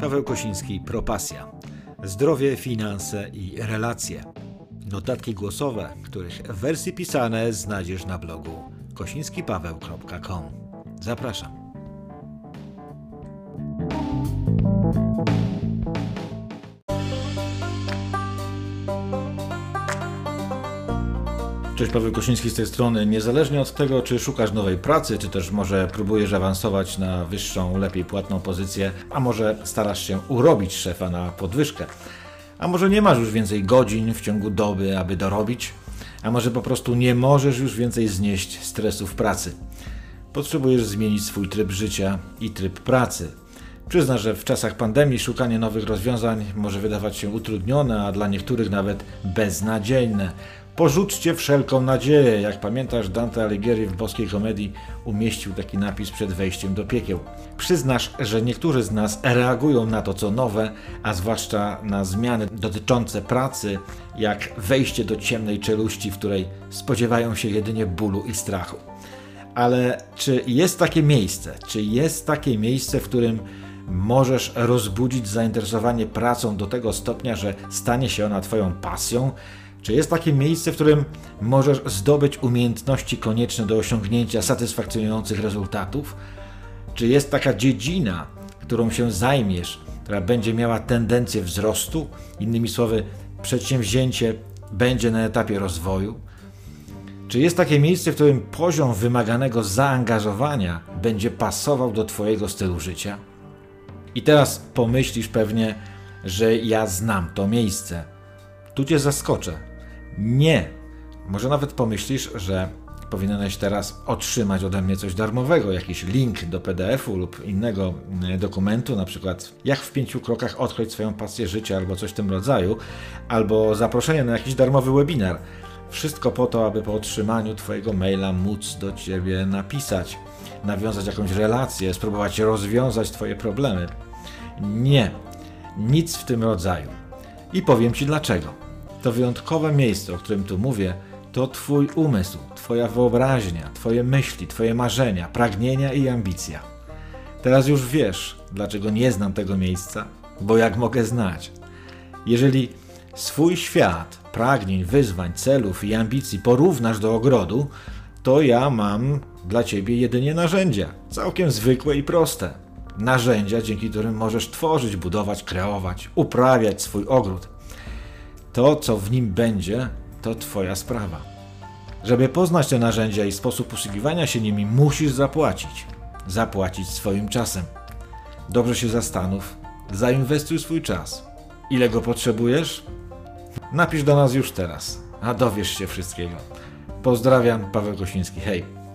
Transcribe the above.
Paweł Kosiński, Propasja. Zdrowie, finanse i relacje. Notatki głosowe, których wersje pisane znajdziesz na blogu kosińskipaweł.com. Zapraszam. Cześć, Paweł Kosiński z tej strony. Niezależnie od tego, czy szukasz nowej pracy, czy też może próbujesz awansować na wyższą, lepiej płatną pozycję, a może starasz się urobić szefa na podwyżkę, a może nie masz już więcej godzin w ciągu doby, aby dorobić, a może po prostu nie możesz już więcej znieść stresu w pracy. Potrzebujesz zmienić swój tryb życia i tryb pracy. Przyzna, że w czasach pandemii szukanie nowych rozwiązań może wydawać się utrudnione, a dla niektórych nawet beznadziejne. Porzućcie wszelką nadzieję. Jak pamiętasz, Dante Alighieri w boskiej komedii umieścił taki napis przed wejściem do piekieł. Przyznasz, że niektórzy z nas reagują na to, co nowe, a zwłaszcza na zmiany dotyczące pracy, jak wejście do ciemnej czeluści, w której spodziewają się jedynie bólu i strachu. Ale czy jest takie miejsce? Czy jest takie miejsce, w którym możesz rozbudzić zainteresowanie pracą do tego stopnia, że stanie się ona Twoją pasją? Czy jest takie miejsce, w którym możesz zdobyć umiejętności konieczne do osiągnięcia satysfakcjonujących rezultatów? Czy jest taka dziedzina, którą się zajmiesz, która będzie miała tendencję wzrostu? Innymi słowy, przedsięwzięcie będzie na etapie rozwoju? Czy jest takie miejsce, w którym poziom wymaganego zaangażowania będzie pasował do Twojego stylu życia? I teraz pomyślisz pewnie, że ja znam to miejsce. Tu Cię zaskoczę. Nie. Może nawet pomyślisz, że powinieneś teraz otrzymać ode mnie coś darmowego, jakiś link do PDF-u lub innego mm, dokumentu, na przykład jak w pięciu krokach odkryć swoją pasję życia albo coś w tym rodzaju, albo zaproszenie na jakiś darmowy webinar. Wszystko po to, aby po otrzymaniu Twojego maila móc do Ciebie napisać, nawiązać jakąś relację, spróbować rozwiązać Twoje problemy. Nie, nic w tym rodzaju. I powiem Ci dlaczego. To wyjątkowe miejsce, o którym tu mówię, to Twój umysł, Twoja wyobraźnia, Twoje myśli, Twoje marzenia, pragnienia i ambicja. Teraz już wiesz, dlaczego nie znam tego miejsca, bo jak mogę znać? Jeżeli swój świat, pragnień, wyzwań, celów i ambicji porównasz do ogrodu, to ja mam dla Ciebie jedynie narzędzia, całkiem zwykłe i proste. Narzędzia, dzięki którym możesz tworzyć, budować, kreować, uprawiać swój ogród. To, co w nim będzie, to Twoja sprawa. Żeby poznać te narzędzia i sposób posługiwania się nimi, musisz zapłacić. Zapłacić swoim czasem. Dobrze się zastanów, zainwestuj swój czas. Ile go potrzebujesz? Napisz do nas już teraz, a dowiesz się wszystkiego. Pozdrawiam, Paweł Kosiński. Hej!